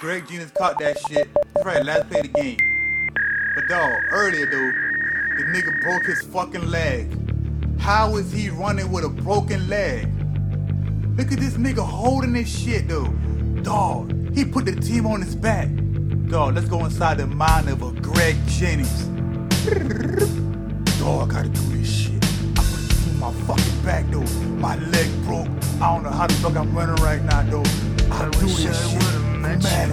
Greg Jennings caught that shit. That's right, last play of the game. But dog, earlier though, the nigga broke his fucking leg. How is he running with a broken leg? Look at this nigga holding this shit though. Dog, he put the team on his back. Dog, let's go inside the mind of a Greg Jennings. Dog, I gotta do this shit. My fucking back though. My leg broke. I don't know how the fuck I'm running right now though. I do wish this I shit. would've met Man.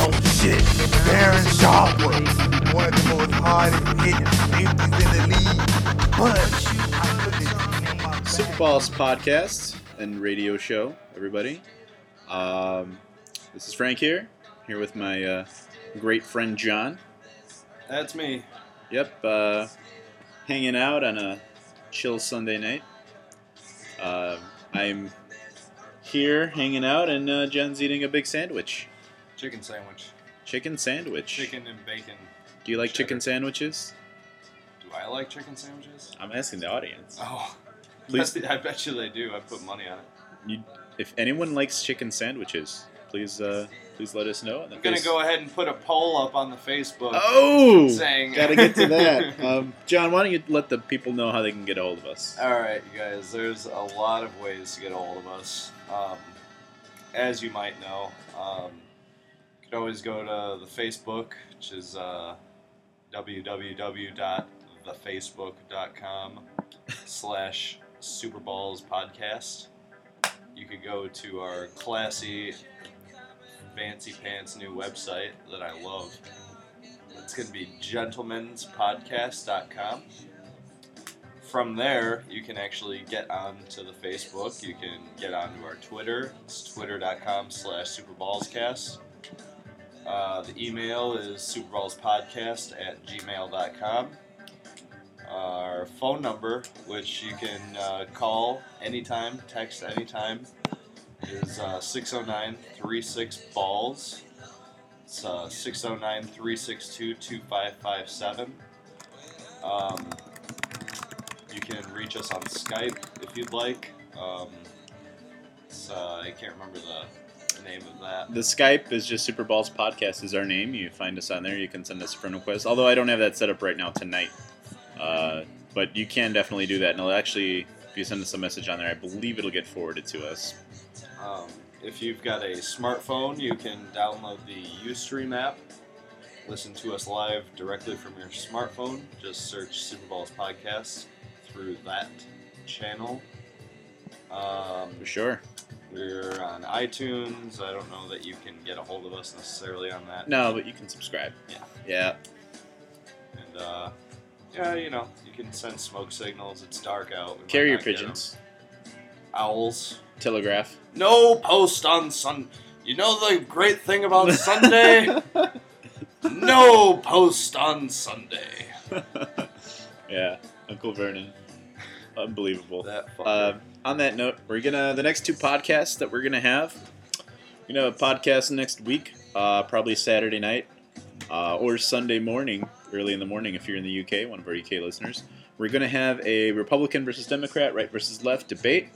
Oh shit, Darren Sharper, one of the most hardest hitting safeties in the league. But I put the on my. Super Balls podcast and radio show, everybody. Um, this is Frank here, here with my uh, great friend John. That's me. Yep, uh, hanging out on a chill Sunday night. Uh, I'm here hanging out, and uh, John's eating a big sandwich. Chicken sandwich. Chicken sandwich. Chicken and bacon. Do you like cheddar. chicken sandwiches? Do I like chicken sandwiches? I'm asking the audience. Oh, Please- I bet you they do. I put money on it. You, if anyone likes chicken sandwiches, please, uh, please let us know. on the I'm gonna go ahead and put a poll up on the Facebook Oh, saying. gotta get to that. um, John, why don't you let the people know how they can get a hold of us? All right, you guys. There's a lot of ways to get a hold of us. Um, as you might know, um, you can always go to the Facebook, which is uh, www.thefacebook.com slash Superballs Podcast. You could go to our classy, fancy pants new website that I love. It's going to be gentlemenspodcast.com from there, you can actually get onto the Facebook. You can get onto our Twitter. It's twitter.com slash superballscast. Uh, the email is superballspodcast at gmail.com. Our phone number, which you can uh, call anytime, text anytime, is uh, 609 36 balls. It's uh, 609 362 2557. Um, you can reach us on Skype if you'd like. Um, uh, I can't remember the name of that. The Skype is just Super Balls Podcast is our name. You find us on there. You can send us a friend request. Although I don't have that set up right now tonight, uh, but you can definitely do that. And it'll actually, if you send us a message on there, I believe it'll get forwarded to us. Um, if you've got a smartphone, you can download the Ustream app. Listen to us live directly from your smartphone. Just search Super Balls Podcast through that channel. Um, For sure. we're on iTunes. I don't know that you can get a hold of us necessarily on that. No, but you can subscribe. Yeah. Yeah. And uh, yeah, you know, you can send smoke signals. It's dark out. We Carrier not get 'em. pigeons. Owls. Telegraph. No post on Sun. You know the great thing about Sunday? no post on Sunday. yeah. Uncle Vernon. Unbelievable. That Uh, on that note, we're gonna the next two podcasts that we're gonna have. Gonna have a podcast next week, uh, probably Saturday night uh, or Sunday morning, early in the morning if you're in the UK, one of our UK listeners. We're gonna have a Republican versus Democrat, right versus left debate,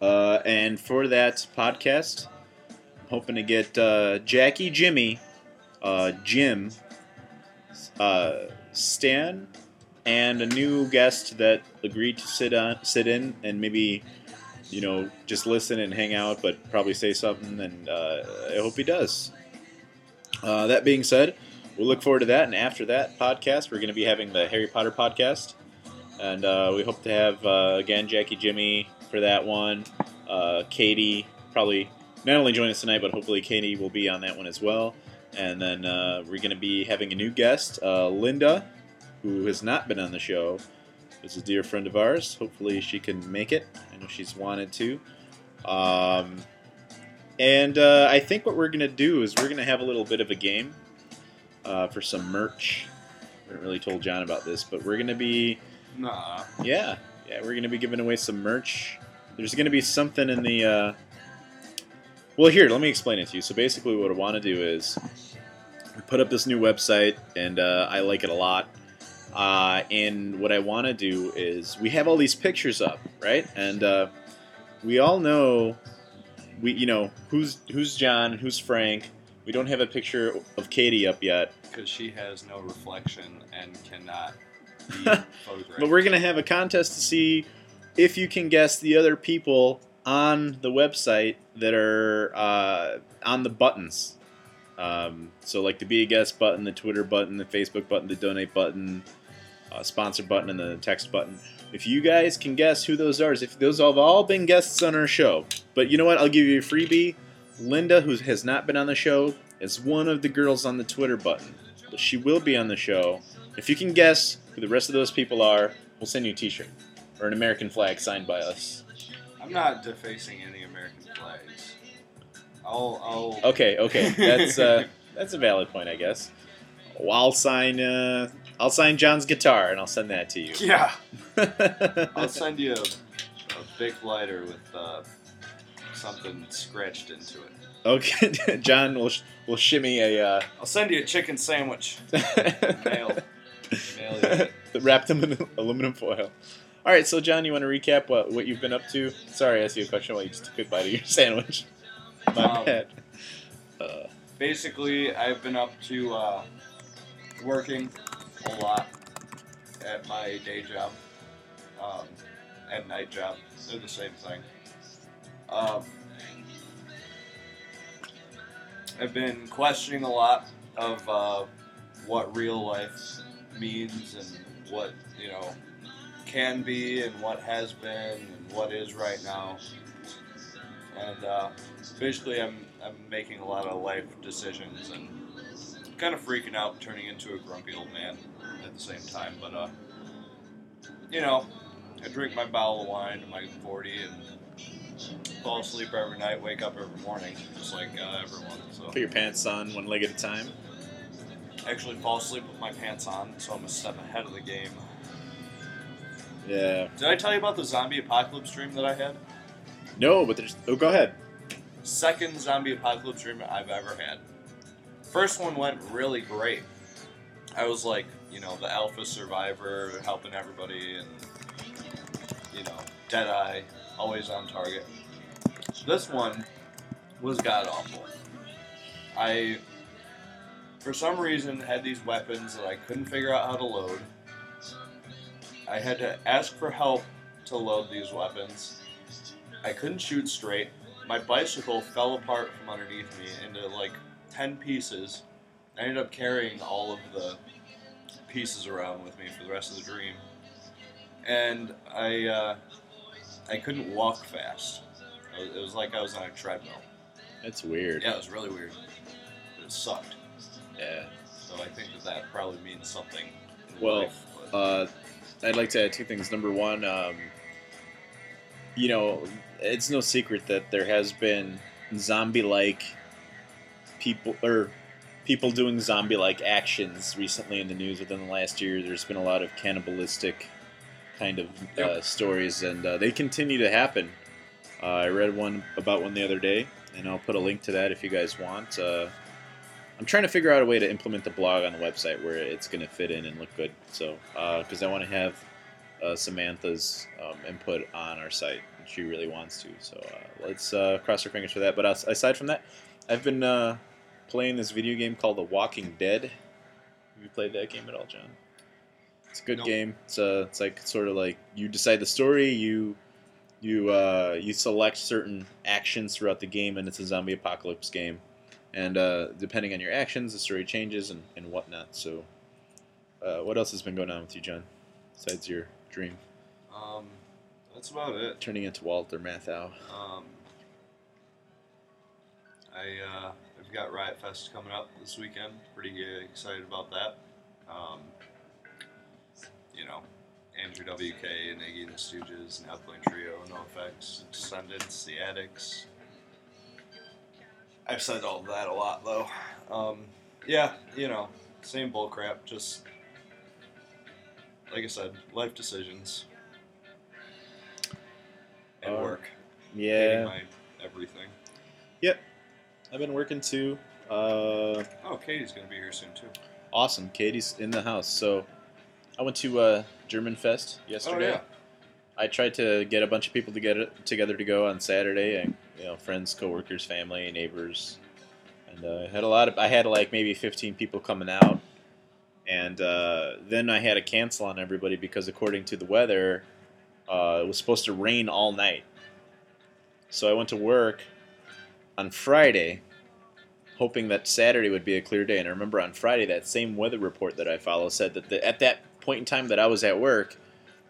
uh, and for that podcast, I'm hoping to get uh, Jackie, Jimmy, uh, Jim, uh, Stan, and a new guest that agreed to sit on sit in and maybe you know just listen and hang out but probably say something and uh, i hope he does. Uh, that being said we'll look forward to that. And after that podcast we're going to be having the harry potter podcast. And we hope to have again jackie jimmy for that one uh, katie probably not only join us tonight but hopefully katie will be on that one as well and then uh, we're going to be having a new guest uh, linda who has not been on the show, is a dear friend of ours. Hopefully, she can make it. I know she's wanted to. Um, and uh, I think what we're going to do is we're going to have a little bit of a game uh, for some merch. We haven't really told John about this, but we're going to be, nah. yeah, yeah, we're going to be giving away some merch. There's going to be something in the. Uh... Well, here, let me explain it to you. So basically, what I want to do is put up this new website, and uh, I like it a lot. Uh, and what I want to do is we have all these pictures up, right? And uh, we all know we you know who's who's John and who's Frank. We don't have a picture of Katie up yet, Because she has no reflection and cannot be photographed. but we're gonna have a contest to see if you can guess the other people on the website that are uh, on the buttons. Um, so like the be a guest button, the Twitter button, the Facebook button, the donate button, uh, sponsor button, and the text button. If you guys can guess who those are, if those have all been guests on our show, but you know what? I'll give you a freebie. Linda, who has not been on the show, is one of the girls on the Twitter button. But she will be on the show. If you can guess who the rest of those people are, we'll send you a T-shirt or an American flag signed by us. I'm not defacing any American flags. I'll. I'll Okay, okay, that's uh, that's a valid point, I guess. Well, I'll sign uh, I'll sign John's guitar and I'll send that to you. Yeah. I'll send you a, a big lighter with uh, something scratched into it. okay, John will sh- will shimmy a uh, I'll send you a chicken sandwich. Mail. Mail you. wrapped them in aluminum foil. All right, so John, you want to recap what, what you've been up to? Sorry, I asked you a question while you just took a bite of your sandwich. My Um, bad. Uh, Basically, I've been up to uh, working a lot at my day job um, and night job. They're the same thing. Um, I've been questioning a lot of uh, what real life means and what you know can be and what has been and what is right now. And uh, basically, I'm I'm making a lot of life decisions and kind of freaking out, turning into a grumpy old man at the same time. But uh, you know, I drink my bottle of wine to my 40 and fall asleep every night, wake up every morning, just like uh, everyone. So put your pants on one leg at a time. actually fall asleep with my pants on, so I'm a step ahead of the game. Yeah. Did I tell you about the zombie apocalypse dream that I had? No, but there's. Oh, go ahead. Second zombie apocalypse dream I've ever had. First one went really great. I was like, you know, the alpha survivor, helping everybody, and you know, dead eye, always on target. This one was god awful. I, for some reason, had these weapons that I couldn't figure out how to load. I had to ask for help to load these weapons. I couldn't shoot straight. My bicycle fell apart from underneath me into like 10 pieces. I ended up carrying all of the pieces around with me for the rest of the dream. And I, uh, I couldn't walk fast. It was- like I was on a treadmill. That's weird. Yeah, it was really weird. But it sucked. Yeah. So I think that that probably means something. in Well, life, Uh, I'd like to add two things. Number one, um, you know, it's no secret that there has been zombie-like people or people doing zombie-like actions recently in the news within the last year. There's been a lot of cannibalistic kind of uh, Yep. stories, and uh, they continue to happen. Uh, I read one about one the other day, and I'll put a link to that if you guys want. Uh, I'm trying to figure out a way to implement the blog on the website where it's going to fit in and look good. So, because I want to have uh, Samantha's um, input on our site, and she really wants to. So uh, let's uh, cross our fingers for that. But aside from that, I've been uh, playing this video game called The Walking Dead. Have you played that game at all, John? It's a good Nope. game. It's uh, it's like sort of like you decide the story, you you uh, you select certain actions throughout the game, and it's a zombie apocalypse game. And uh, depending on your actions, the story changes and, and whatnot. So, uh, what else has been going on with you, John? Besides your dream um, that's about it. turning into Walter Matthau. Um, I uh, I've got Riot Fest coming up this weekend. Pretty excited about that. Um, you know, Andrew WK and Iggy and the Stooges and Alkaline Trio, No Effects, Descendents, The Adicts. I've said all that a lot though. Um, yeah, you know, same bullcrap. Just like I said, life decisions and Uh, work. Yeah, my everything. Yep. I've been working too. Uh, Oh, Katie's gonna be here soon too. awesome. Katie's in the house. So, I went to uh, German Fest yesterday. Oh yeah. I tried to get a bunch of people to get together to go on Saturday, and you know, friends, coworkers, family, neighbors, and uh, I had a lot of. I had like maybe 15 people coming out, and uh, then I had to cancel on everybody because according to the weather, uh, it was supposed to rain all night. So I went to work on Friday, hoping that Saturday would be a clear day. And I remember on Friday that same weather report that I follow said that the, at that point in time that I was at work,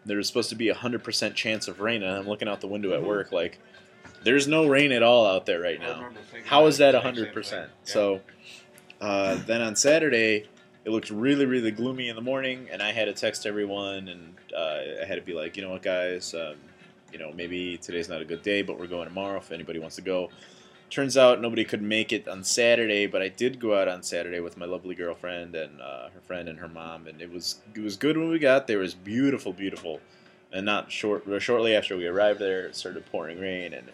there was supposed to be a hundred percent chance of rain, and I'm looking out the window at Mhm. work like, there's no rain at all out there right now. How is that exact same hundred thing. percent? Yeah. So uh, then on Saturday, it looked really, really gloomy in the morning, and I had to text everyone, and uh, I had to be like, you know what, guys, um, you know, maybe today's not a good day, but we're going tomorrow if anybody wants to go. Turns out nobody could make it on Saturday, but I did go out on Saturday with my lovely girlfriend and uh, her friend and her mom, and it was it was good when we got there. It was beautiful, beautiful, and not short. Shortly after we arrived there, it started pouring rain, and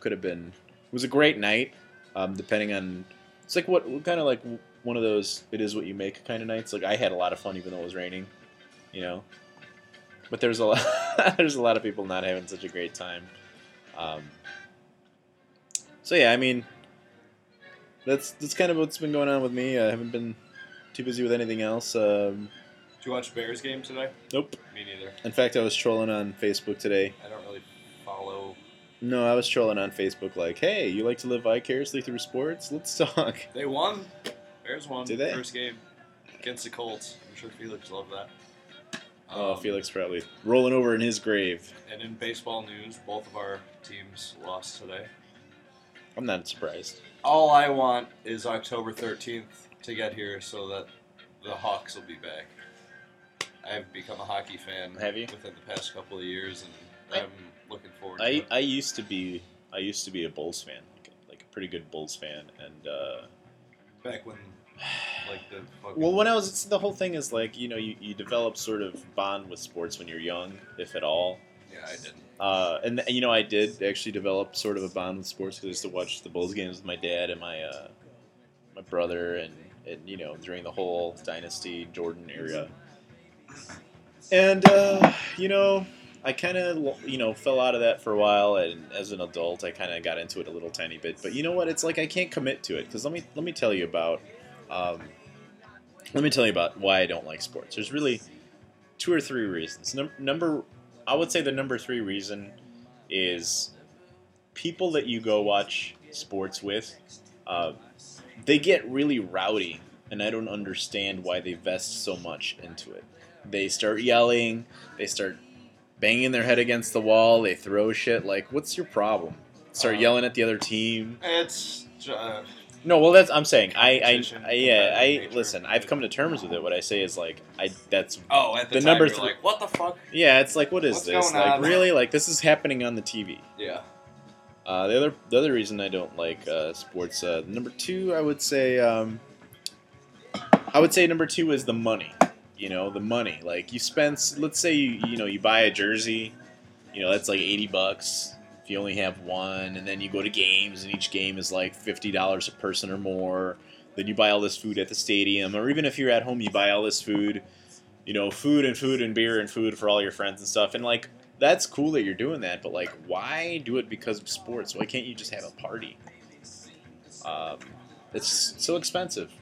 could have been. It was a great night, um, depending on. It's like what kind of like one of those it is what you make kind of nights. Like I had a lot of fun even though it was raining, you know. But there's a lot there's a lot of people not having such a great time. Um, so yeah, I mean, that's that's kind of what's been going on with me. I haven't been too busy with anything else. Um, Did you watch Bears game today? nope. Me neither. In fact, I was trolling on Facebook today. I don't. No, I was trolling on Facebook like, "Hey, you like to live vicariously through sports? Let's talk." They won. Bears won. Did they? First game against the Colts. I'm sure Felix loved that. Oh, Um, Felix probably rolling over in his grave. And in baseball news, both of our teams lost today. I'm not surprised. All I want is October 13th to get here so that the Hawks will be back. I've become a hockey fan Have you? within the past couple of years, and I- I'm looking forward to I. I used to be I used to be a Bulls fan, like a, like a pretty good Bulls fan, and uh, Back when, like the well, when I was it's, the whole thing is like you know you, you develop sort of bond with sports when you're young, if at all. yeah, I didn't. Uh, and, and, you know I did actually develop sort of a bond with sports because I used to watch the Bulls games with my dad and my uh, my brother, and, and you know during the whole dynasty Jordan era. And uh, you know, I kind of you know fell out of that for a while, and as an adult, I kind of got into it a little tiny bit. But you know what? It's like I can't commit to it because let me let me tell you about um, let me tell you about why I don't like sports. There's really two or three reasons. Num- number, I would say the number three reason is people that you go watch sports with. Uh, they get really rowdy, and I don't understand why they vest so much into it. They start yelling, they start banging their head against the wall, they throw shit. Like, what's your problem? Start Uh, yelling at the other team. It's uh, No, well, that's I'm saying. I, I, I yeah, I nature. listen. I've come to terms with it. What I say is like, I that's oh, at the, The time number three- like, what the fuck? yeah. It's like, what is What's this? Like, on? really? Like, this is happening on the TV. Yeah. Uh, the other the other reason I don't like uh, sports, uh, number two, I would say, um, I would say number two is the money. You know, the money. Like you spend, let's say you you know you buy a jersey, you know that's like eighty bucks if you only have one, and then you go to games, and each game is like fifty dollars a person or more. Then you buy all this food at the stadium, or even if you're at home, you buy all this food. You know, food and food and beer and food for all your friends and stuff, and like that's cool that you're doing that, but like, why do it because of sports? Why can't you just have a party? Um, it's so expensive,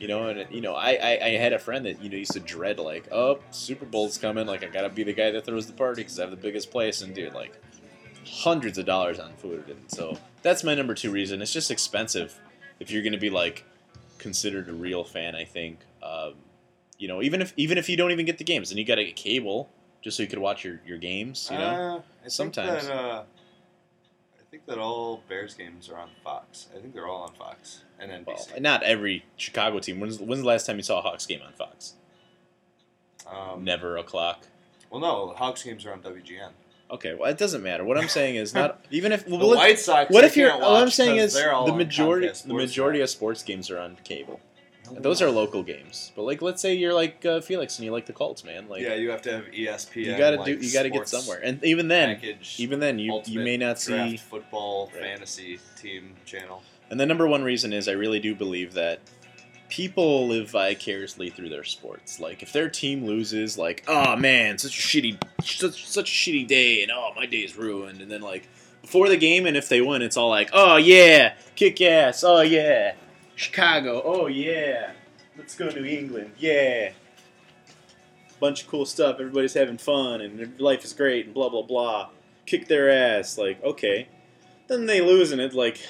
you know. And you know, I, I I had a friend that you know used to dread like, oh, Super Bowl's coming, like I gotta be the guy that throws the party because I have the biggest place, and dude, like hundreds of dollars on food, and so that's my number two reason. It's just expensive if you're gonna be like considered a real fan. I think, um, you know, even if even if you don't even get the games, and you gotta get cable just so you could watch your, your games. You know, Uh, Sometimes. That, uh, think that all Bears games are on Fox. I think they're all on Fox and NBC. well, not every Chicago team. When's when's the last time you saw a Hawks game on Fox? um, Never o'clock. Well, no, Hawks games are on WGN. Okay, well, it doesn't matter. What I'm saying is not even if The well, let's- White Sox. what if you're what I'm saying is the majority the majority of sports games are on cable. Those are local games. But like let's say you're like uh, Felix and you like the Colts, man. Like yeah, you have to have ESPN. you got to like, do you got to get somewhere. And even then, package, even then you you may not see football Right. fantasy team channel. And the number one reason is I really do believe that people live vicariously through their sports. Like if their team loses, like oh man, such a shitty, such such a shitty day, and oh my day is ruined. And then like before the game, and if they win, it's all like oh yeah, kick ass, oh yeah, Chicago, oh yeah, let's go to England, yeah. Bunch of cool stuff. Everybody's having fun, and life is great, and blah blah blah. Kick their ass, like okay. Then they lose, and it's like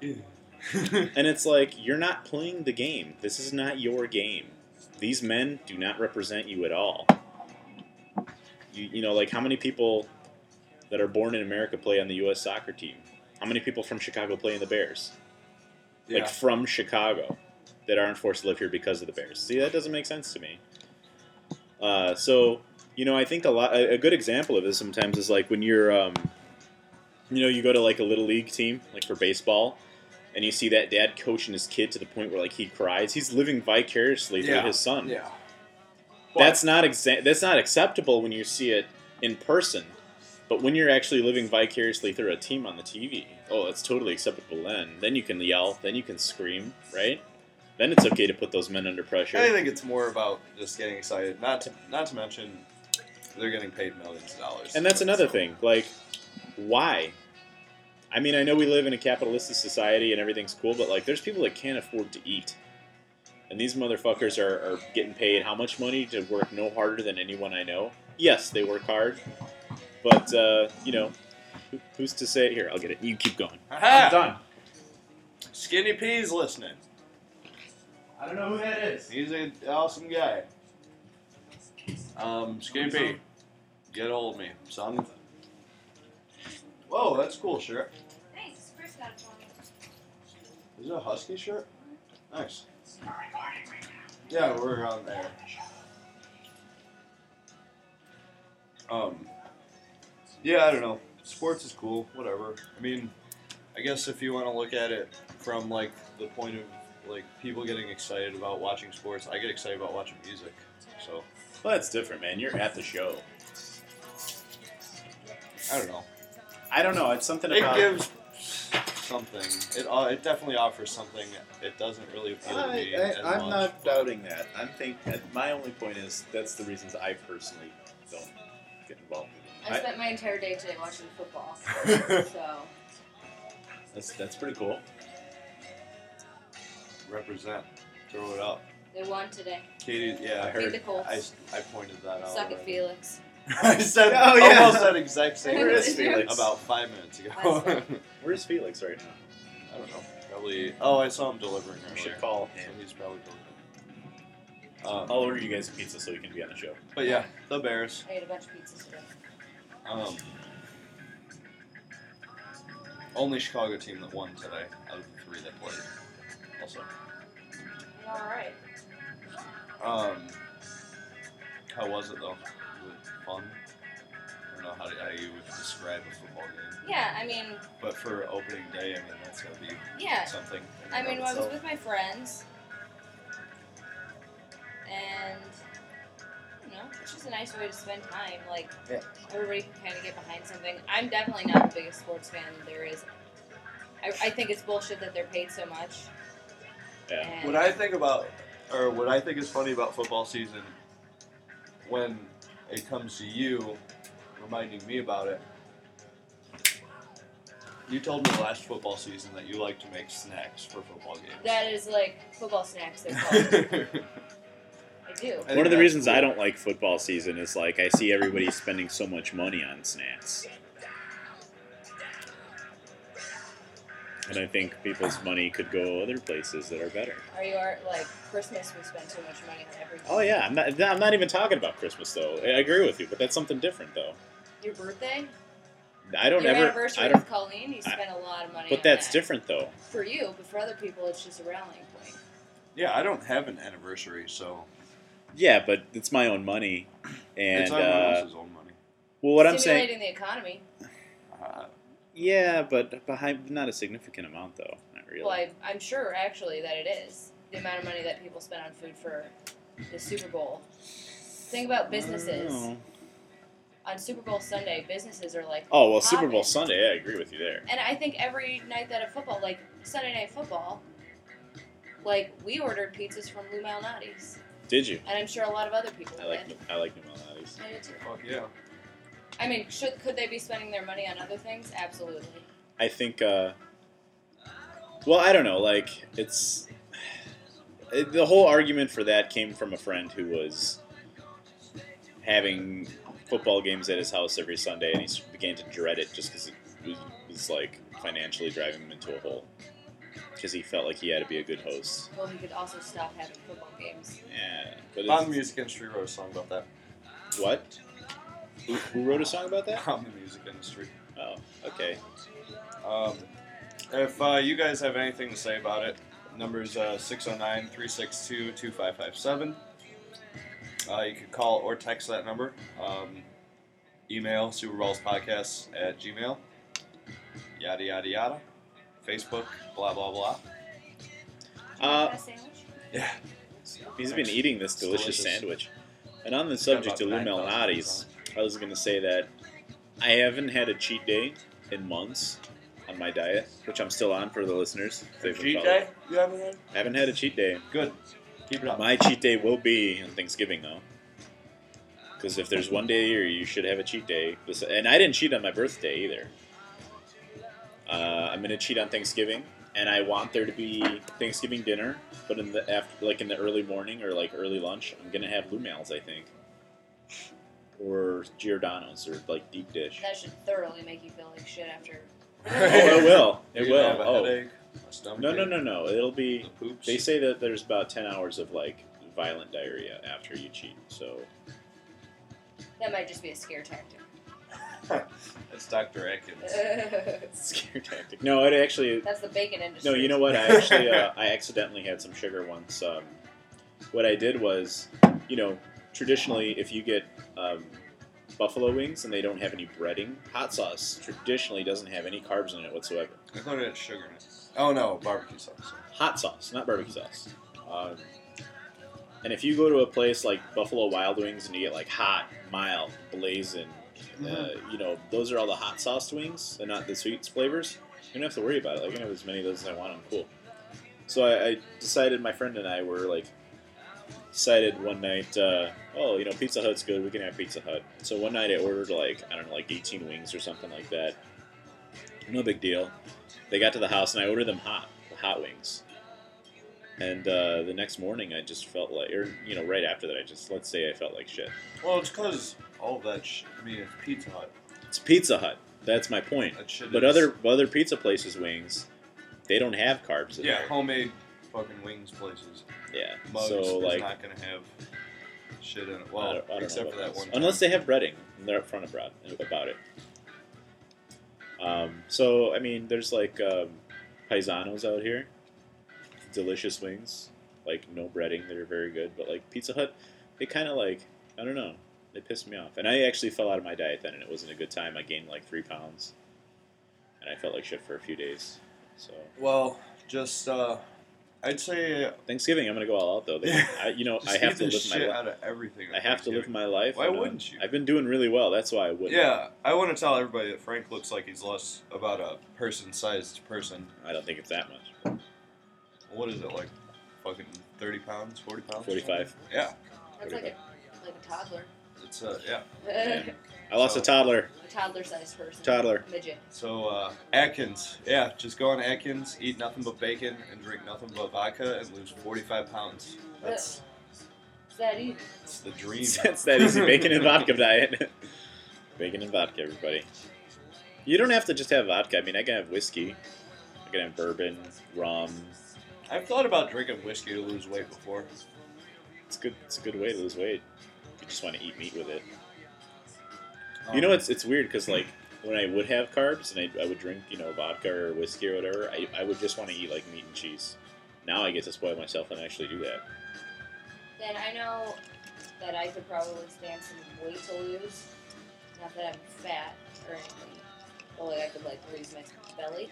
and it's like, you're not playing the game. This is not your game. These men do not represent you at all. You, you know, like how many people that are born in America play on the U.S. soccer team? How many people from Chicago play in the Bears? Yeah. Like from Chicago that aren't forced to live here because of the Bears. See, that doesn't make sense to me. Uh, so, you know, I think a lot, a, a good example of this sometimes is like when you're, um, you know, you go to like a little league team, like for baseball, and you see that dad coaching his kid to the point where like he cries. He's living vicariously through Yeah. his son. yeah. That's not exa- that's not acceptable when you see it in person. But when you're actually living vicariously through a team on the TV, oh, that's totally acceptable then. Then you can yell, then you can scream, right? Then it's okay to put those men under pressure. I think it's more about just getting excited. Not to not to mention they're getting paid millions of dollars. And that's another thing. Like, why? I mean, I know we live in a capitalistic society and everything's cool, but like, there's people that can't afford to eat. And these motherfuckers are, are getting paid how much money to work no harder than anyone I know? Yes, they work hard. But, uh, you know, who, who's to say? It here, I'll get it. You keep going. Aha! done. Skinny P's listening. I don't know who that is. He's an awesome guy. Um, Skinny P, get a hold of me, son. Whoa, that's a cool shirt. Thanks. Chris got it for me. Is it a husky shirt? Nice. Yeah, we're on there. Um, yeah, I don't know. Sports is cool, whatever. I mean, I guess if you want to look at it from like the point of like people getting excited about watching sports, I get excited about watching music. So Well, that's different, man. You're at the show. I don't know. I don't know. It's something It about. gives something. It uh, it definitely offers something. It doesn't really appeal to me as I, am much. not doubting that. I'm think my only point is that's the reasons I personally don't get involved. I I- spent my entire day today watching football. so That's that's pretty cool. Represent. Throw it up. they won today. Katie, yeah, I Beat heard. the Colts. I, I pointed that out. Suck it. Felix. I said Oh, yeah. almost that exact same Where is thing Felix? about five minutes ago. Where's Felix right now? I don't know. Probably. Oh, I saw him delivering We should call So he's probably delivering. Um, I'll order you guys a pizza so you can be on the show. but yeah, the Bears. I ate a bunch of pizzas today. Um, only Chicago team that won today out of the three that played. Also, All right. um, how was it though? Was it fun? I don't know how, to, how you would describe a football game, Yeah, I mean, but for opening day, I mean that's gotta be yeah. something. I mean, of I was with my friends, and you know, it's just a nice way to spend time. Like Yeah. everybody can kind of get behind something. I'm definitely not the biggest sports fan there is. I, I think it's bullshit that they're paid so much. Yeah. And What I think about, or what I think is funny about football season, when it comes to you reminding me about it, you told me last football season that you like to make snacks for football games. that is like football snacks. They're called. I do. One of the that's reasons I don't like football season is like I see everybody spending so much money on snacks. And I think people's money could go other places that are better. Are you are like Christmas? We spend so much money on everything. Oh yeah, I'm not. I'm not even talking about Christmas though. I agree with you, but that's something different though. Your birthday? I don't Your ever. anniversary I don't. with Colleen, you I- spent a lot of money. But on that's that. different though. for you. But for other people, it's just a rallying point. Yeah, I don't have an anniversary, so Yeah, but it's my own money, and it's everyone uh, else's own money. well, what I'm saying. Stimulating the economy. Uh, Yeah, but behind not a significant amount though. Not really. Well, I, I'm sure actually that it is the amount of money that people spend on food for the Super Bowl. Think about businesses on Super Bowl Sunday. Businesses are like, Oh well, Super Bowl Sunday. Yeah, I agree with you there. and I think every night that a football, like Sunday night football, Like we ordered pizzas from Lou Malnati's, Did you? and I'm sure a lot of other people I like did. I like Lou Malnati's. I did too. Fuck yeah. I mean, should could they be spending their money on other things? Absolutely. I think. Uh, well, I don't know. Like it's it, the whole argument for that came from a friend who was having football games at his house every Sunday, and he began to dread it just because it was, was like financially driving him into a hole. Because he felt like he had to be a good host. Well, he could also stop having football games. Yeah, but On the music industry wrote a song about that. what? Who, who wrote a song about that? On the music industry. Oh, okay. Um, if uh, you guys have anything to say about it, number's uh, 609 362 2557. Uh, You can call or text that number. Um, email superballspodcasts at gmail. Yada, yada, yada. Facebook, blah, blah, blah. Uh, Got a sandwich? Yeah. He's been eating this delicious, delicious. sandwich. And on the subject of about Lou Malnati's, I was going to say that I haven't had a cheat day in months on my diet, which I'm still on for the listeners. if Cheat following. day? You haven't had? I haven't had a cheat day. Good. Keep it up. My cheat day will be on Thanksgiving, though. Because if there's one day a year, you should have a cheat day. And I didn't cheat on my birthday either. Uh, I'm gonna cheat on Thanksgiving, and I want there to be Thanksgiving dinner, but in the after, like in the early morning or like early lunch, I'm gonna have Lumals, I think, or Giordano's or like deep dish. That should thoroughly make you feel like shit after. oh, it will. It You're will. gonna have a Oh, headache, a stomach no, no, no, no. It'll be. the poops. They say that there's about ten hours of like violent diarrhea after you cheat. So That might just be a scare tactic. That's Dr. Atkins. scare tactic. No, it actually. That's the bacon industry. No, you know what? I actually uh, I accidentally had some sugar once. Um, what I did was, you know, traditionally if you get um, buffalo wings and they don't have any breading, hot sauce traditionally doesn't have any carbs in it whatsoever. I thought it had sugar in it. Oh no, barbecue sauce. Hot sauce, not barbecue sauce. Um, and if you go to a place like Buffalo Wild Wings and you get like hot, mild, blazing, uh, you know, those are all the hot sauce wings and not the sweet flavors. You don't have to worry about it. Like, I can have as many of those as I want. I'm cool. So I, I decided, my friend and I were like, decided one night, uh, oh, you know, Pizza Hut's good. We can have Pizza Hut. So one night I ordered like, I don't know, like 18 wings or something like that. No big deal. They got to the house and I ordered them hot, the hot wings. And uh, the next morning I just felt like, or, you know, right after that, I just, let's say I felt like shit. Well, it's because all that. Sh- I mean, it's Pizza Hut. It's Pizza Hut. That's my point. That shit. But is- other other pizza places wings, they don't have carbs in yeah, there. homemade fucking wings places. Yeah. Mugs so is like, not gonna have shit in it. I Well, don't, I don't except know for about that one. Unless time. they have breading, and they're upfront about about it. Um, so I mean, there's like um, paisanos out here, delicious wings, like no breading. They're very good, but like Pizza Hut, they kind of like I don't know. They pissed me off, and I actually fell out of my diet then, and it wasn't a good time. I gained like three pounds, and I felt like shit for a few days. So Well, just uh, I'd say Thanksgiving, I'm gonna go all out though. They, I, you know, just I have to live my shit life. out of everything. I have to live my life. Why and, um, wouldn't you? I've been doing really well. That's why I wouldn't. Yeah, I want to tell everybody that Frank looks like he's less about a person-sized person. I don't think it's that much. What is it like? Fucking thirty pounds, forty pounds, 45. Yeah, That's like a like a toddler. It's uh, yeah. Yeah. I lost So- a toddler. a toddler-sized person. Toddler. Midget. So uh, Atkins, yeah, just go on Atkins, eat nothing but bacon, and drink nothing but vodka, and lose forty-five pounds. That's, Is that easy? that's the dream. it's that easy. Bacon and vodka diet. Bacon and vodka, everybody. You don't have to just have vodka. I mean, I can have whiskey. I can have bourbon, rum. I've thought about drinking whiskey to lose weight before. It's good. It's a good way to lose weight. You just want to eat meat with it. Um, You know, it's it's weird because like when I would have carbs and I, I would drink, you know, vodka or whiskey or whatever, I, I would just want to eat like meat and cheese. Now I get to spoil myself and actually do that. Then I know that I could probably stand some weight to lose. Not that I'm fat or anything. but like I could like lose my belly.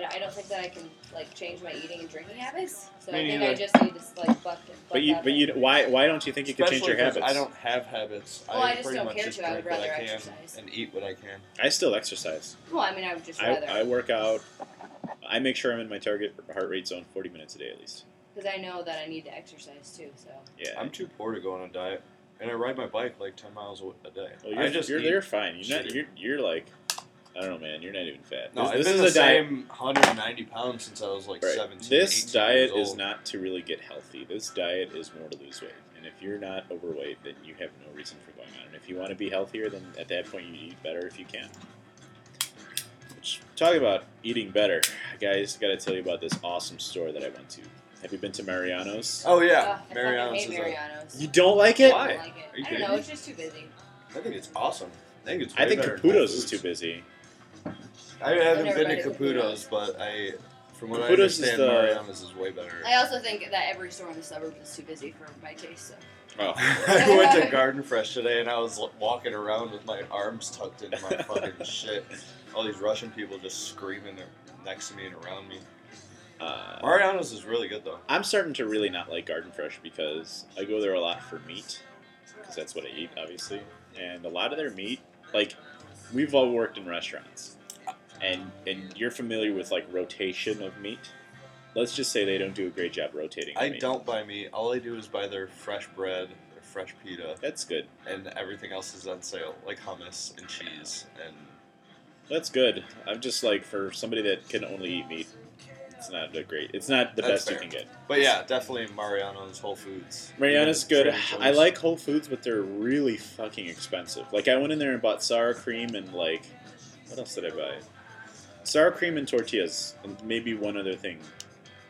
But I don't think that I can like change my eating and drinking habits. So Me I think neither. I just need to like buck it. But you, but you, why why don't you think you could change Especially your 'cause habits? I don't have habits. Well, I just pretty don't much care just to. I would drink what rather I can exercise. and eat what I can. I still exercise. Well, I mean, I would just I, rather. I work out. I make sure I'm in my target heart rate zone 40 minutes a day at least. because I know that I need to exercise too. So Yeah. I'm too poor to go on a diet, and I ride my bike like ten miles a a day. well, you're, I just you're eat there fine. You're not. shitty. You're, you're like, I don't know, man. You're not even fat. No, this, I've this been is the a diet. same 190 pounds since I was like Right. 17. This diet years is not to really get healthy. This diet is more to lose weight. And if you're not overweight, then you have no reason for going on. And if you want to be healthier, then at that point you eat better if you can. Which, talk about eating better, guys. Got to tell you about this awesome store that I went to. Have you been to Mariano's? Oh Ugh, yeah, I Mariano's fucking is hate a- Mariano's. You don't like it? I Why? don't like it. I don't know. It's just too busy. I think it's awesome. I think it's. I think better than Whole Caputo's is too busy. I haven't been been to to Caputo's, but I, from what I Caputo's is understand, the- Mariano's is way better. I also think that every store in the suburbs is too busy for my taste. So Oh. I went to Garden Fresh today and I was walking around with my arms tucked into my fucking shit. All these Russian people just screaming next to me and around me. Uh, Mariano's is really good though. I'm starting to really not like Garden Fresh because I go there a lot for meat, because that's what I eat, obviously. And a lot of their meat, like, we've all worked in restaurants, and and you're familiar with like rotation of meat. Let's just say they don't do a great job rotating. I meat. don't buy meat. All I do is buy their fresh bread, their fresh pita, That's good. and everything else is on sale, like hummus and cheese. And That's good. I'm just like for somebody that can only eat meat, it's not a great. It's not the That's best you can get. but yeah, definitely Mariano's, Whole Foods. Mariano's Even good. I like Whole Foods, but they're really fucking expensive. Like I went in there and bought sour cream and like, what else did I buy? Sour cream and tortillas and maybe one other thing,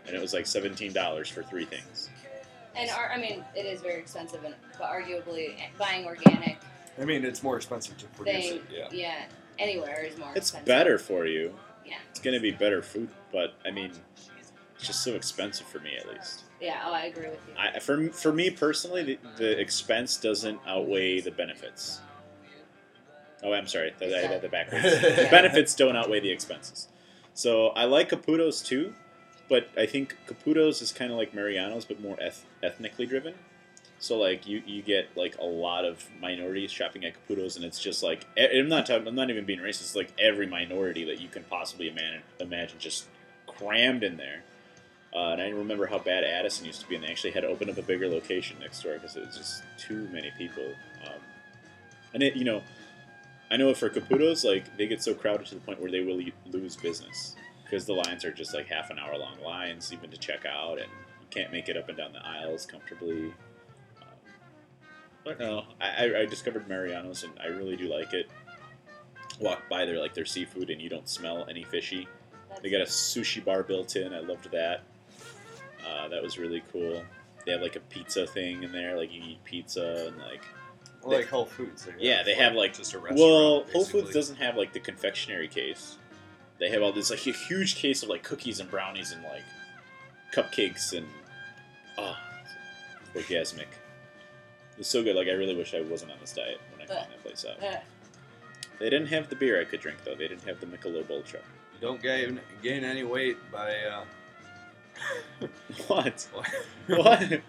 and it was like seventeen dollars for three things. and our, I mean, it is very expensive, and but arguably buying organic I mean, it's more expensive to produce thing, it. Yeah. yeah, anywhere is more. It's expensive. better for you. Yeah. It's gonna be better food, but I mean, it's just so expensive for me at least. Yeah, oh, I agree with you. I, for for me personally, the, the expense doesn't outweigh the benefits. Oh, I'm sorry, that, the backwards. the benefits don't outweigh the expenses. So I like Caputo's too, but I think Caputo's is kind of like Mariano's, but more eth- ethnically driven. So like you, you get like a lot of minorities shopping at Caputo's, and it's just like I'm not talking, I'm not even being racist. It's like every minority that you can possibly imagine, imagine just crammed in there. Uh, and I remember how bad Addison used to be, and they actually had to open up a bigger location next door because it was just too many people. Um, and it, you know, I know for Caputo's, like they get so crowded to the point where they will lose business because the lines are just like half an hour long lines, even to check out, and you can't make it up and down the aisles comfortably. Um, but no, I, I- I discovered Mariano's, and I really do like it. Walk by there like their seafood, and you don't smell any fishy. That's, They got a sushi bar built in. I loved that. Uh, that was really cool. They have like a pizza thing in there, like you eat pizza and like. Well, like Whole Foods. They Yeah, they have like. just a restaurant. Well, Whole. Foods doesn't have like the confectionery case. They have all this like a huge case of like cookies and brownies and like cupcakes and ah, it's orgasmic. It's so good. Like I really wish I wasn't on this diet when I found that place out. uh, They didn't have the beer I could drink though. They didn't have the Michelob Ultra. You don't gain gain any weight by. Uh, What? What?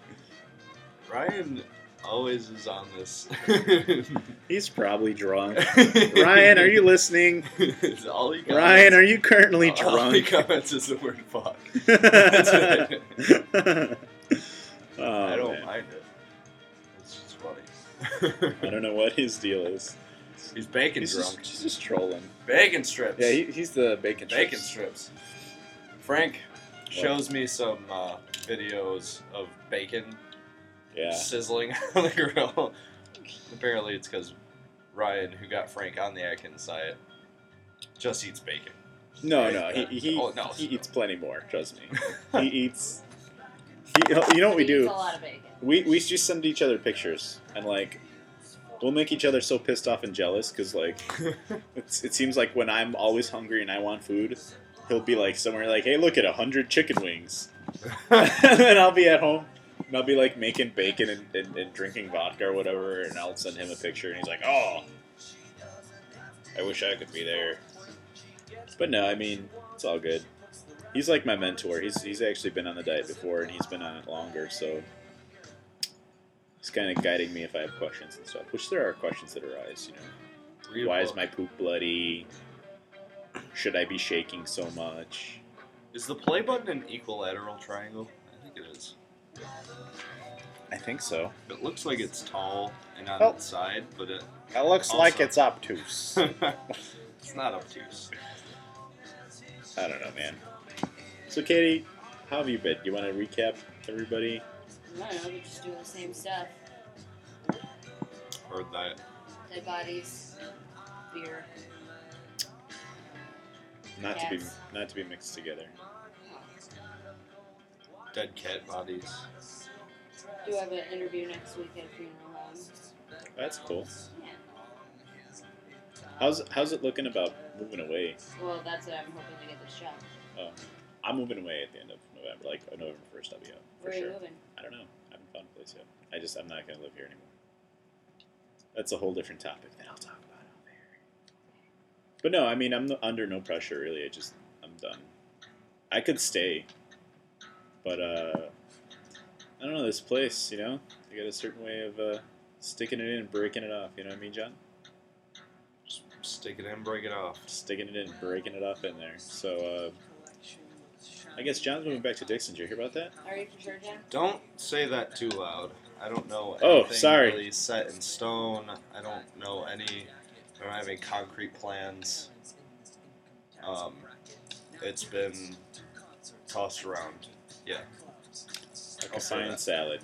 Ryan always is on this. He's probably drunk. Ryan, are you listening? It's all he comments, Ryan, are you currently all he drunk? comments is the word fuck. oh, I don't man. mind it. It's just funny. I don't know what his deal is. He's bacon He's drunk. just, he's just trolling. Bacon strips. Yeah, he, he's the bacon. bacon strips. strips. Frank shows me some uh, videos of bacon Yeah. sizzling on the grill. Apparently, it's because Ryan, who got Frank on the Atkins diet, just eats bacon. No, Right, no, he, he, oh, no. he eats plenty more. Trust me. he eats. He, you know what we he eats do? A lot of bacon. We we just send each other pictures and like. We'll make each other so pissed off and jealous because, like, it's, it seems like when I'm always hungry and I want food, he'll be like somewhere like, "Hey, look at a hundred chicken wings," and then I'll be at home and I'll be like making bacon and, and, and drinking vodka or whatever, and I'll send him a picture, and he's like, "Oh, I wish I could be there." But no, I mean, it's all good. He's like my mentor. He's he's actually been on the diet before, and he's been on it longer, so he's kind of guiding me if I have questions and stuff. Which there are questions that arise, you know. Read Why is my poop bloody? Should I be shaking so much? Is the play button an equilateral triangle? I think it is. I think so. It looks like it's tall and on Oh. its side, but it, It looks like it's obtuse. it's not obtuse. I don't know, man. So, Katie, how have you been? Do you want to recap everybody? I don't know, we're just doing the same stuff. Or that. Dead bodies, beer. Not to be Yes. not to be mixed together. Dead cat bodies. Do you have an interview next week at a funeral home. That's cool. Yeah. How's how's it looking about moving away? Well, that's what I'm hoping to get the shot. Oh, I'm moving away at the end of November. Like uh, November first, I'll be out for Where are you sure. moving? I don't know. I haven't found a place yet. I just I'm not gonna live here anymore. That's a whole different topic that I'll talk about on there. But no, I mean I'm under no pressure really. I just I'm done. I could stay, but uh, I don't know this place. You know, I got a certain way of uh, sticking it in and breaking it off. You know what I mean, John? Just stick it in, break it off. Sticking it in, breaking it off in there. So uh, I guess John's moving back to Dixon. Did you hear about that? Are you for sure, Jen? Don't say that too loud. I don't know Oh, sorry. really set in stone. I don't know any. I don't have any concrete plans. Um, it's been tossed around. Yeah, Like I'll a say fine that. salad.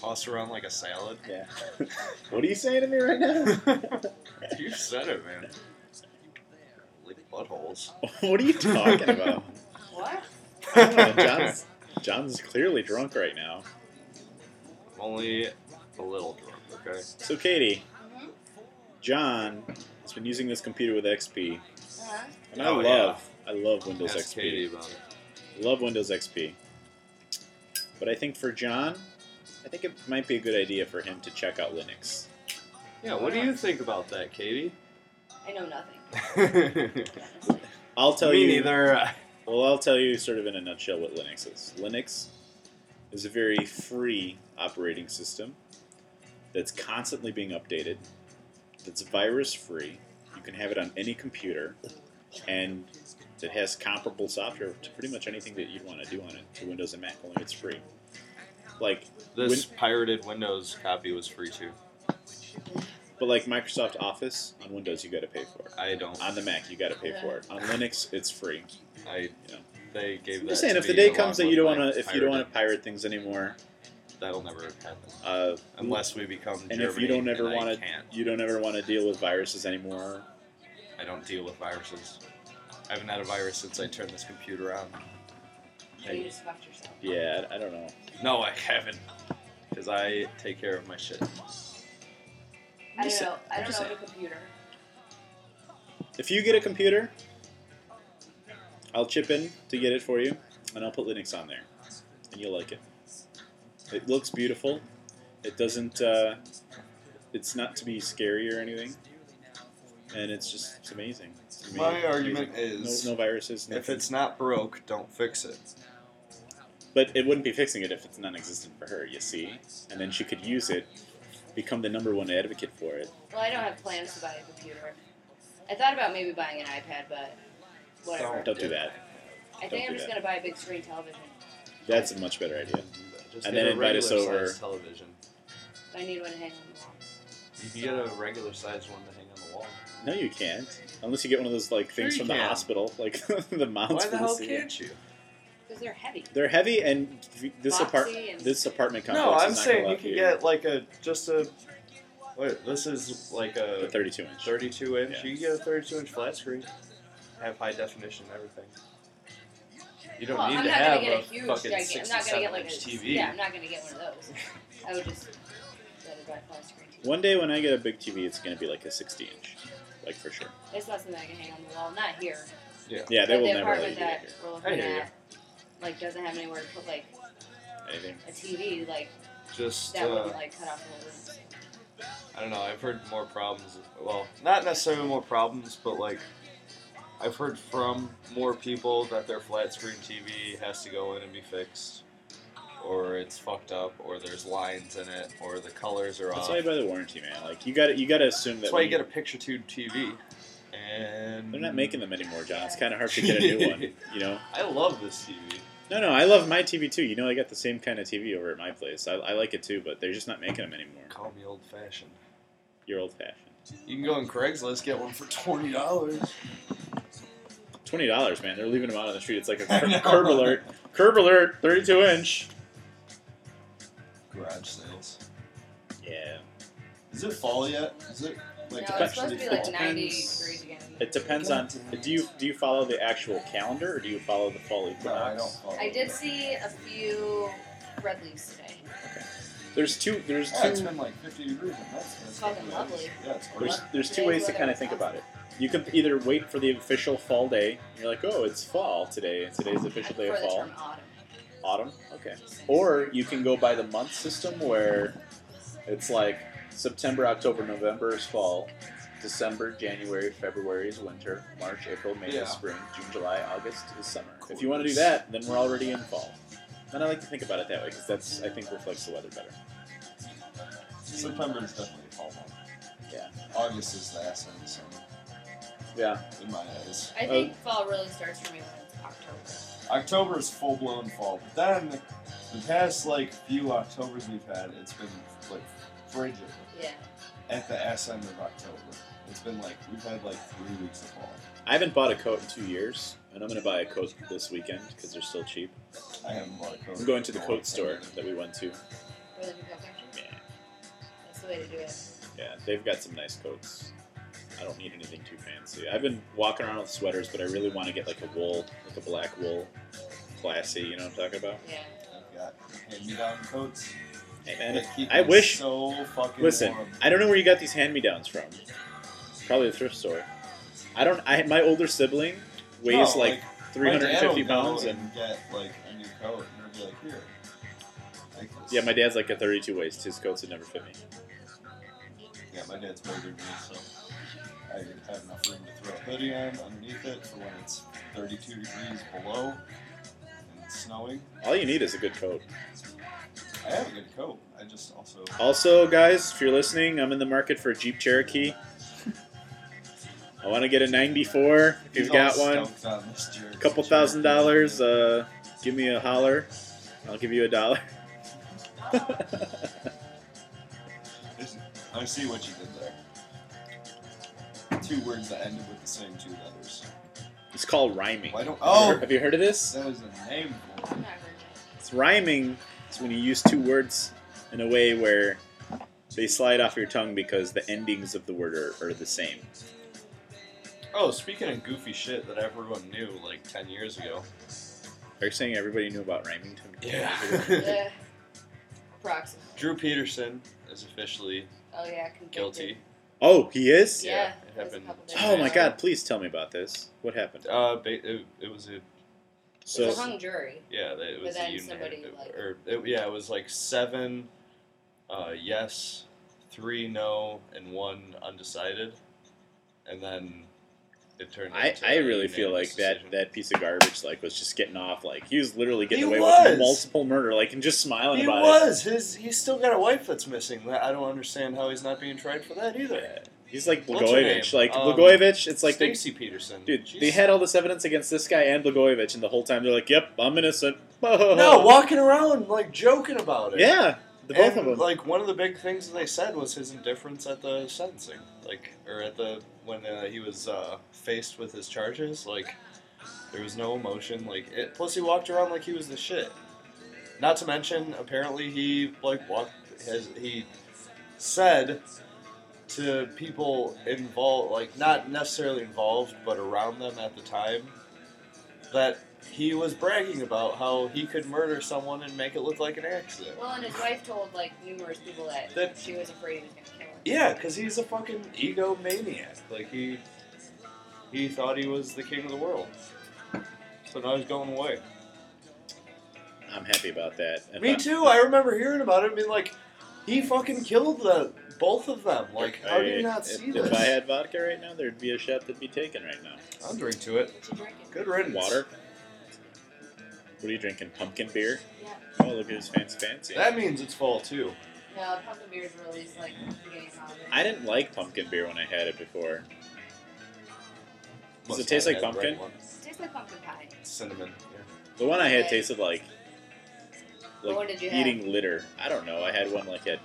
tossed around like a salad. Yeah. what are you saying to me right now? you said it, man. Like buttholes. what are you talking about? What? Know, John's, John's clearly drunk right now. Only a little drunk, okay? So, Katie, Mm-hmm. John has been using this computer with XP, Uh-huh. and I Oh, love, I love Windows Ask XP. Katie about it. Love Windows XP. But I think for John, I think it might be a good idea for him to check out Linux. Yeah, what do you think about that, Katie? I know nothing, honestly. I'll tell you. neither. Well, I'll tell you sort of in a nutshell what Linux is. Linux is a very free operating system that's constantly being updated, that's virus free. You can have it on any computer, and it has comparable software to pretty much anything that you'd want to do on it to Windows and Mac, only it's free. Like, This pirated Windows copy was free too. but like Microsoft Office on Windows, you got to pay for it. I don't. On the Mac, you got to pay for it. On Linux, it's free. I. You know. They gave I'm that. just saying, if the day comes that you don't want to, if you don't want to pirate things anymore, that'll never happen uh, unless we become. And Germany, if you don't ever want to, you don't ever want to deal with viruses anymore. I don't deal with viruses. I haven't had a virus since I turned this computer on. So you just fucked yourself. Yeah, I I don't know. No, I haven't, because I take care of my shit. I don't know. I don't just know saying. the computer. If you get a computer, I'll chip in to get it for you, and I'll put Linux on there, and you'll like it. It looks beautiful. It doesn't. Uh, it's not to be scary or anything, and it's just it's amazing. It's My argument is no, no viruses. If it's not broke, don't fix it. But it wouldn't be fixing it if it's non-existent for her, you see. And then she could use it, become the number one advocate for it. Well, I don't have plans to buy a computer. I thought about maybe buying an iPad, but whatever. Don't do that. I don't think I'm just that. gonna buy a big screen television. That's a much better idea. Just And get then a invite us regular over. sized Television. I need one to hang on the wall. You can get a regular sized one to hang on the wall. No, you can't. Unless you get one of those like things you from the can. hospital, like the mounts Why for the hell ceiling. can't you? Because they're heavy. They're heavy, and this Boxy apart and- this apartment complex. No, I'm is not saying gonna you can get like a just a. Wait, this is like a a 32 inch. 32 inch. Yeah. You can get a 32 inch flat screen, have high definition and everything. You don't well, need I'm to not have gonna get a a huge fucking gigantic. I'm not gonna 67 get like a inch TV. yeah. I'm not gonna get one of those. I would just rather buy a flat screen TV. One day when I get a big TV, it's gonna be like a 60 inch, like for sure. It's not something I can hang on the wall. Not here. Yeah, they but will the never let apartment you get that here. we're looking at, like, doesn't have anywhere to put like Anything. a TV. Like Just that uh, wouldn't like cut off the whole room. I don't know. I've heard more problems. Well, not necessarily more problems, but like I've heard from more people that their flat screen TV has to go in and be fixed, or it's fucked up, or there's lines in it, or the colors are That's off. why you buy the warranty, man. Like you got to you got to assume that That's why you get a picture tube TV. And They're not making them anymore, John. It's kind of hard to get a new one. You know. I love this TV. No, no, I love my TV too. You know, I got the same kind of TV over at my place. I, I like it too, but they're just not making them anymore. Call me old fashioned. You're old fashioned. You can go on Craigslist, get one for twenty dollars. Twenty dollars, man. They're leaving them out on the street. It's like a cur- curb alert. Curb alert. Thirty-two inch. Garage sales. Yeah. Is it fall yet? Is it like no, it's supposed to be like It 90 depends. degrees again. It depends on. Do you do you follow the actual calendar or do you follow the fall No, equinox? I don't follow. I did see a few red leaves today. There's two. There's Yeah, it's two. been like 50 degrees. And that's, that's fucking lovely. Yeah, it's There's there's two ways to kind of think about it. You can either wait for the official fall day. You're like, oh, it's fall today. Today's the I official day prefer of the fall. Term autumn. Autumn. Okay. Or you can go by the month system where it's like September, October, November is fall. December, January, February is winter. March, April, May Yeah. is spring. June, July, August is summer. If you want to do that, then we're already in fall. And I like to think about it that way because that's I think reflects the weather better. September is definitely fall month. Yeah. August is the ass end summer, Yeah. in my eyes. I think fall really starts for me when it's October. October is full blown fall. But then, the past like few Octobers we've had, it's been like frigid Yeah. at the ass end of October. It's been like we've had like three weeks of fall. I haven't bought a coat in two years, and I'm going to buy a coat this weekend because they're still cheap. I haven't bought a coat. I'm going to the coat long store that we went to. Really good country. Yeah. That's the way to do it. Yeah, they've got some nice coats. I don't need anything too fancy. I've been walking around with sweaters, but I really want to get like a wool, like a black wool, classy. You know what I'm talking about? Yeah. I've got hand-me-down coats. Hey man, that I wish. So fucking Listen, warm. I don't know where you got these hand-me-downs from. Probably a thrift store. I don't. I my older sibling weighs No, like my 350 dad pounds, go and get like a new coat, and he'll be like, "Here." Like yeah, my dad's like a 32 waist. His coats would never fit me. Yeah, my dad's bigger than me, so I have enough room to throw a hoodie on underneath it for when it's 32 degrees below and it's snowing. All you need is a good coat. I have a good coat. I just also Also, guys, if you're listening, I'm in the market for a Jeep Cherokee. I want to get a 94. If you've got one, stoked on this Cherokee. a couple thousand dollars, uh, give me a holler. I'll give you a dollar. I see what you did there. Two words that ended with the same two letters. it's called rhyming. Why don't? Have you Oh, heard- have you heard of this? that was a name for it. not heard that. It's rhyming. It's when you use two words in a way where they slide off your tongue because the endings of the word are, are the same. Oh, speaking of goofy shit that everyone knew like 10 years ago. Are you saying everybody knew about rhyming? Yeah. Yeah. Approximately. Drew Peterson is officially Oh yeah, convicted. guilty. Oh, he is? Yeah. Yeah, it it was happened days Oh my god, please tell me about this. What happened? Uh, ba- it, it was a It's So, a hung jury. yeah, it was But then a somebody, unanimous, like- or it, yeah, it was like seven, uh, yes, three no, and one undecided, and then it turned. I, into I a really feel like unanimous that, that piece of garbage like was just getting off like he was literally getting He away was! with multiple murder like and just smiling He about was his. He's still got a wife that's missing. I don't understand how he's not being tried for that either. Yeah. He's like What's Blagojevich. Like Um, Blagojevich, it's like they, Stacy Peterson. dude, She's- they had all this evidence against this guy and Blagojevich, and the whole time they're like, "Yep, I'm innocent." no walking around like joking about it. Yeah, the both and, of them. Like one of the big things that they said was his indifference at the sentencing, like or at the when uh, he was uh, faced with his charges. Like there was no emotion. Like it, plus he walked around like he was the shit. Not to mention, apparently he like walked has he said to people involved, like not necessarily involved, but around them at the time, that he was bragging about how he could murder someone and make it look like an accident. Well, and his wife told like numerous people that, That- she was afraid he was kill her. Yeah, because he's a fucking egomaniac. Like he he thought he was the king of the world. So now he's going away. I'm happy about that. If Me I- too. I remember hearing about it I mean, like, he fucking killed the both of them. Like, how do you not if, see if this? I had vodka right now, there'd be a shot that'd be taken right now. I'll drink to it. What's he drinking? Good riddance. Water. What are you drinking? Pumpkin beer? Yeah. Oh, look at his fancy fancy. That means it's fall too. No, pumpkin beer is released like beginning holiday. I didn't like pumpkin beer when I had it before. Does Must it taste like have right pumpkin? one. It tastes like pumpkin pie. Cinnamon. Yeah. The one I had tasted like What like one did you have? eating litter. I don't know. I had one like at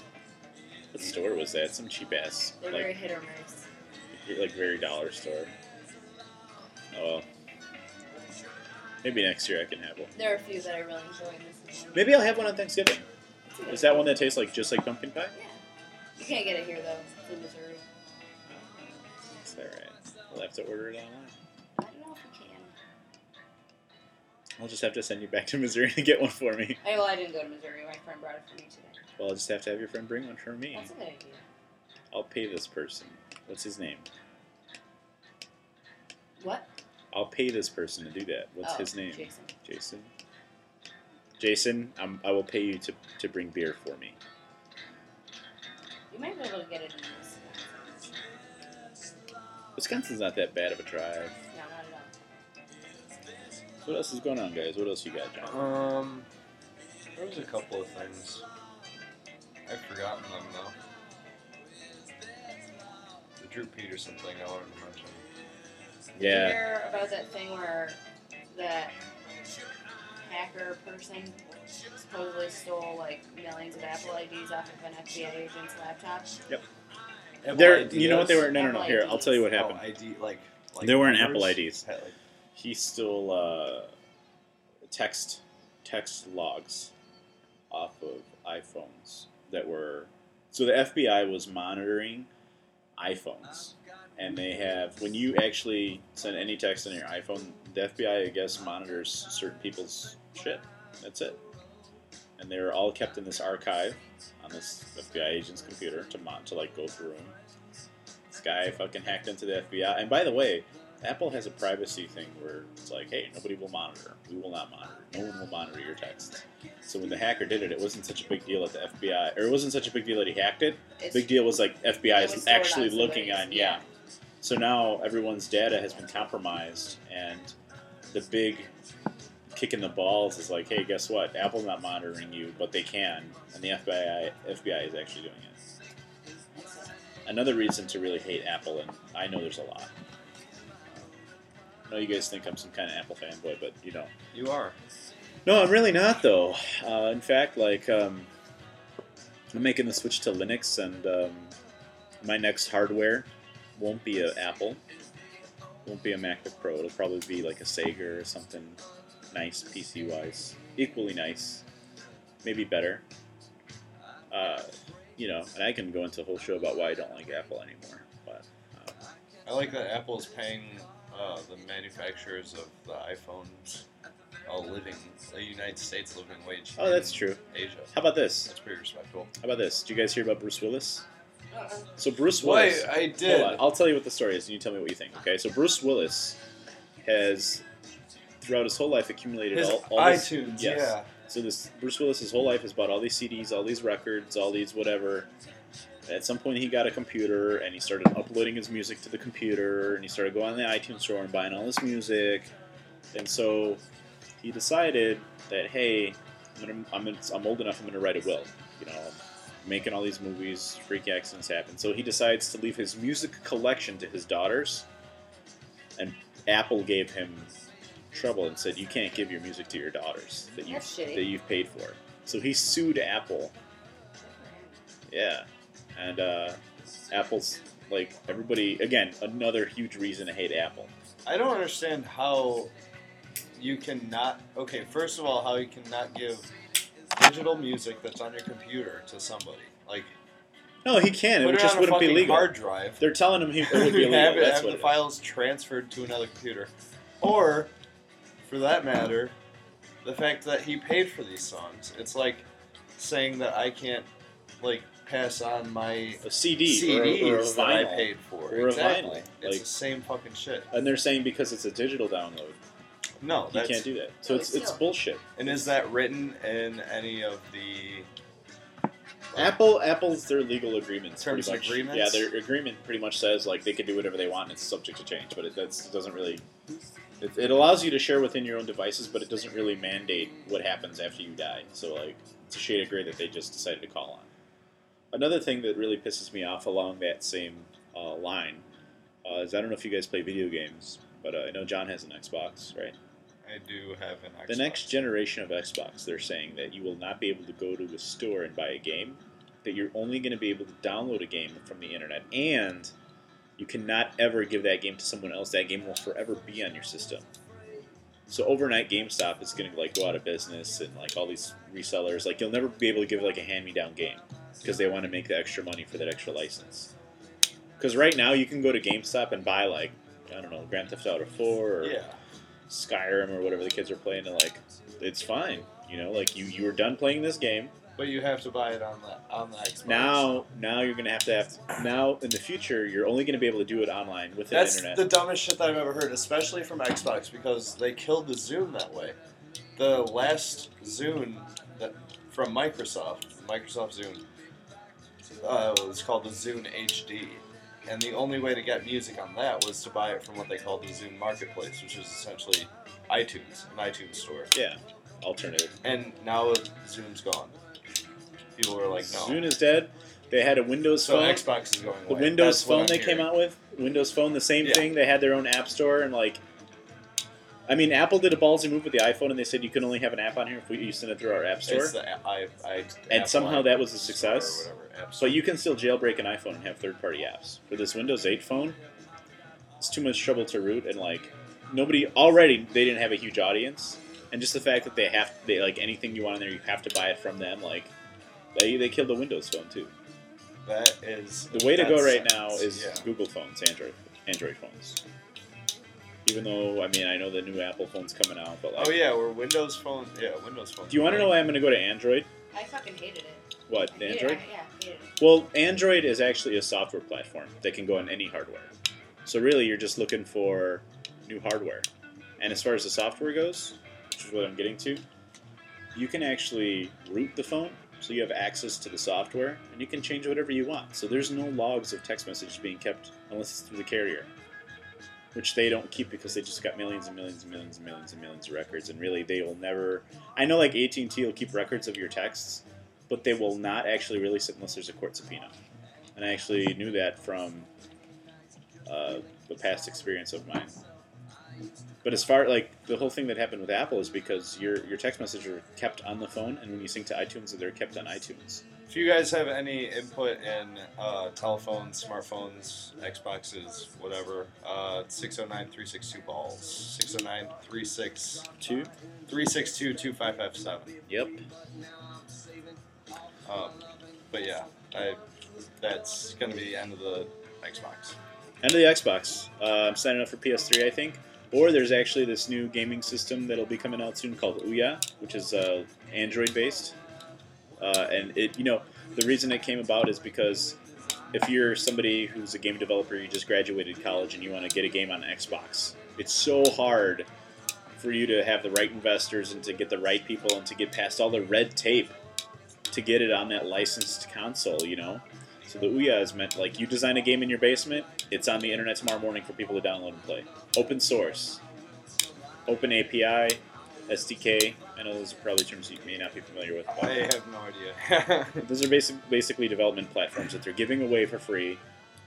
what store was that? Some cheap ass They're very like hit or miss. like very dollar store. Oh well. Maybe next year I can have one. There are a few that I really enjoy. and This is one. Maybe I'll have one on Thanksgiving. Is that one that tastes like just like pumpkin pie? Yeah. You can't get it here though. It's in Missouri. Is that right? We'll have to order it online. I don't know if you can. I'll just have to send you back to Missouri to get one for me. I, well, I didn't go to Missouri. My friend brought it for me today. Well, I'll just have to have your friend bring one for me. That's a good idea. I'll pay this person. What's his name? What? I'll pay this person to do that. What's Oh, his name? Jason. Jason. Jason, I'm, I will pay you to, to bring beer for me. You might be able to get it in this. Wisconsin's not that bad of a drive. No, not at all. So what else is going on, guys? What else you got, John? Um, there was a couple of things. I've forgotten them though. The Drew Peterson thing I wanted to mention. Did you Yeah. hear about that thing where that hacker person supposedly stole like millions of Apple IDs off of an FBI agent's laptop? They're, you know what they were? No, no, no. Apple Here, I'll tell you what Oh, happened. ID like. like They weren't numbers? Apple IDs. Ha- like- He stole uh, text text logs off of iPhones that were. So the FBI was monitoring iPhones, and they have when you actually send any text on your iPhone, the FBI I guess monitors certain people's shit. That's it, and they were all kept in this archive on this FBI agent's computer to mon- to like go through them. This guy fucking hacked into the FBI, and by the way, Apple has a privacy thing where it's like, hey, nobody will monitor. We will not monitor. No one will monitor your texts. So when the hacker did it, it wasn't such a big deal at the FBI, or it wasn't such a big deal that he hacked it. It's, Big deal was like FBI is actually looking on, yeah. So now everyone's data has been compromised, and the big kick in the balls is like, hey, guess what? Apple's not monitoring you, but they can, and the FBI FBI is actually doing it. Another reason to really hate Apple, and I know there's a lot. I know you guys think I'm some kind of Apple fanboy, but you don't. You are. No, I'm really not though. Uh, in fact, like um, I'm making the switch to Linux, and um, my next hardware won't be an Apple, won't be a MacBook Pro. It'll probably be like a Sager or something nice PC wise, equally nice, maybe better. Uh, you know, and I can go into a whole show about why I don't like Apple anymore. But um, I like that Apple is paying uh, the manufacturers of the iPhones a living, a United States living wage. oh, that's true. Asia. How about this? That's pretty respectful. How about this? Did you guys hear about Bruce Willis? Uh-uh. So Bruce Willis. Wait, I Hold did. on, I'll tell you what the story is, and you tell me what you think. Okay, so Bruce Willis has, throughout his whole life, accumulated His all, all this- iTunes, yes. yeah. So this Bruce Willis, his whole life, has bought all these CDs, all these records, all these whatever. At some point, he got a computer, and he started uploading his music to the computer, and he started going on the iTunes store and buying all this music. And so he decided that, hey, I'm, gonna, I'm, gonna, I'm old enough, I'm going to write a will. You know, making all these movies, freak accidents happen. So he decides to leave his music collection to his daughters, and Apple gave him trouble and said, "You can't give your music to your daughters that you That's shitty. that you've paid for." So he sued Apple. Yeah, and uh, Apple's like everybody again another huge reason to hate Apple. I don't understand how you cannot. Okay, first of all, how you cannot give digital music that's on your computer to somebody. Like, No, he can. put It it just on a wouldn't be fucking legal. hard drive. They're telling him he, it would be illegal. have it, That's have what the it is. files transferred to another computer, or, for that matter, the fact that he paid for these songs. It's like saying that I can't like pass on my A CD CDs or, or a that I vinyl. paid for. Or a exactly. vinyl, It's like- the same fucking shit. And they're saying because it's a digital download, No, you can't do that. So No, it's it's it's bullshit. And is that written in any of the Apple Apple's their legal agreements. Terms pretty and much. agreements? Yeah, their agreement pretty much says like they can do whatever they want. and It's subject to change, but it that's, it doesn't really. It, it allows you to share within your own devices, but it doesn't really mandate what happens after you die. So like, it's a shade of gray that they just decided to call on. Another thing that really pisses me off along that same uh, line uh, is I don't know if you guys play video games, but uh, I know John has an Xbox, right? I do have an Xbox. The next generation of Xbox, they're saying that you will not be able to go to a store and buy a game, that you're only going to be able to download a game from the internet, and you cannot ever give that game to someone else. That game will forever be on your system. So overnight, GameStop is going to like go out of business, and like all these resellers, like you'll never be able to give like a hand-me-down game because they want to make the extra money for that extra license. Because right now, you can go to GameStop and buy like I don't know Grand Theft Auto 4 or Yeah. Skyrim or whatever the kids are playing, and like it's fine. You know, like you you were done playing this game. But you have to buy it on the on the Xbox. Now now you're gonna have to have now in the future you're only gonna be able to do it online with the internet. That's internet. the dumbest shit that I've ever heard, especially from Xbox, because they killed the Zune that way. The last Zune that from Microsoft, Microsoft Zune, uh, was called the Zune HD, and the only way to get music on that was to buy it from what they called the Zune Marketplace, which is essentially iTunes, an iTunes store. yeah, alternative. And now Zune's gone. People were like, no. Zune is dead. They had a Windows so phone. Xbox is going the away. Windows That's phone they came out with, Windows Phone, the same Yeah. thing. They had their own app store and like. I mean, Apple did a ballsy move with the iPhone, and they said you can only have an app on here if we you send it through our app store. The I, I, And somehow that was a success. Whatever. But you can still jailbreak an iPhone and have third-party apps. For this Windows 8 phone, it's too much trouble to root, and like nobody already they didn't have a huge audience, and just the fact that they have they like anything you want in there, you have to buy it from them. Like they they killed the Windows phone too. That is The way to go right sense, now is yeah. Google phones, Android Android phones. Even though I mean I know the new Apple phone's coming out, but like, Oh yeah, we're Windows Phone. Yeah, Windows Phone. do you want to know why I'm going to go to Android? I fucking hated it. What Yeah, Android? Yeah, hated it. Well, Android is actually a software platform that can go on any hardware. So really, you're just looking for new hardware. And as far as the software goes, which is what I'm getting to, you can actually root the phone, so you have access to the software, and you can change whatever you want. So there's no logs of text messages being kept unless it's through the carrier, which they don't keep because they just got millions and millions and millions and millions and millions of records. And really, they will never. I know like AT&T will keep records of your texts, but they will not actually release it unless there's a court subpoena. And I actually knew that from uh, the past experience of mine. But as far like the whole thing that happened with Apple is because your your text messages are kept on the phone, and when you sync to iTunes, they're kept on iTunes. If you guys have any input in uh, telephones, smartphones, Xboxes, whatever, uh, 609-362 balls. 609-36 Two. 362-2557. Yep. Um, but yeah, I, that's gonna be the end of the Xbox. End of the Xbox. Uh, I'm signing up for PS3, I think. Or there's actually this new gaming system that'll be coming out soon called Ouya, which is uh, Android based. Uh, and it, you know, the reason it came about is because if you're somebody who's a game developer, you just graduated college and you want to get a game on Xbox, it's so hard for you to have the right investors and to get the right people and to get past all the red tape to get it on that licensed console, you know? So the Ouya is meant like you design a game in your basement, it's on the internet tomorrow morning for people to download and play. Open source, open API, SDK. I know those are probably terms you may not be familiar with. But I have no idea. those are basic, basically development platforms that they're giving away for free.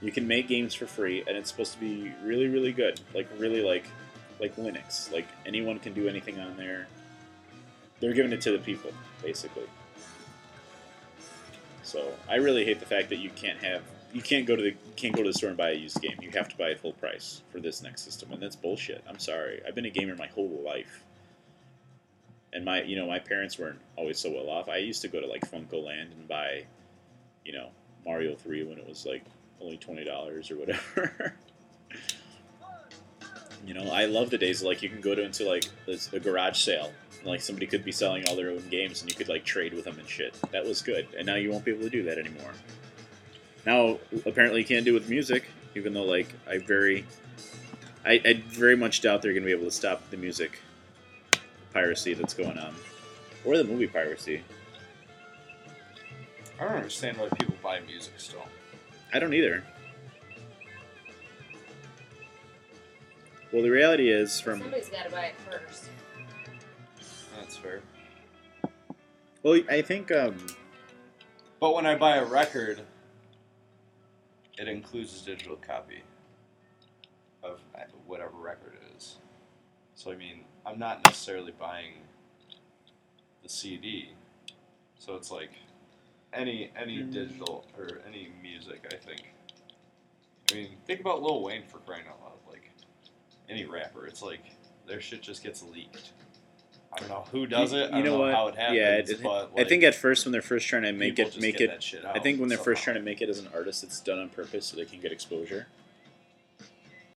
You can make games for free, and it's supposed to be really, really good. Like really, like like Linux. Like anyone can do anything on there. They're giving it to the people, basically. So I really hate the fact that you can't have you can't go to the can't go to the store and buy a used game. You have to buy it full price for this next system, and that's bullshit. I'm sorry. I've been a gamer my whole life and my you know my parents weren't always so well off. I used to go to like FuncoLand and buy, you know, Mario Three when it was like only twenty dollars or whatever. you know, I love the days like you can go to into like a garage sale. Like somebody could be selling all their own games and you could like trade with them and shit. That was good. And now you won't be able to do that anymore. Now apparently you can't do with music, even though like I very I, I very much doubt they're gonna be able to stop the music piracy that's going on, or the movie piracy. I don't understand why people buy music still. I don't either. Well, the reality is, from Somebody's got to buy it first. That's fair. well, I think um, But when I buy a record, it includes a digital copy of whatever record it is. So I mean, I'm not necessarily buying the CD. So it's like any any Mm. digital or any music. I think. I mean, think about Lil Wayne for crying out loud. Like any rapper, it's like their shit just gets leaked. I don't know who does You- it. I you don't know know what? how it happens. Yeah, it- it- but I think at first when they're first trying to make it make it I think when they're first trying to make it as an artist, it's done on purpose so they can get exposure.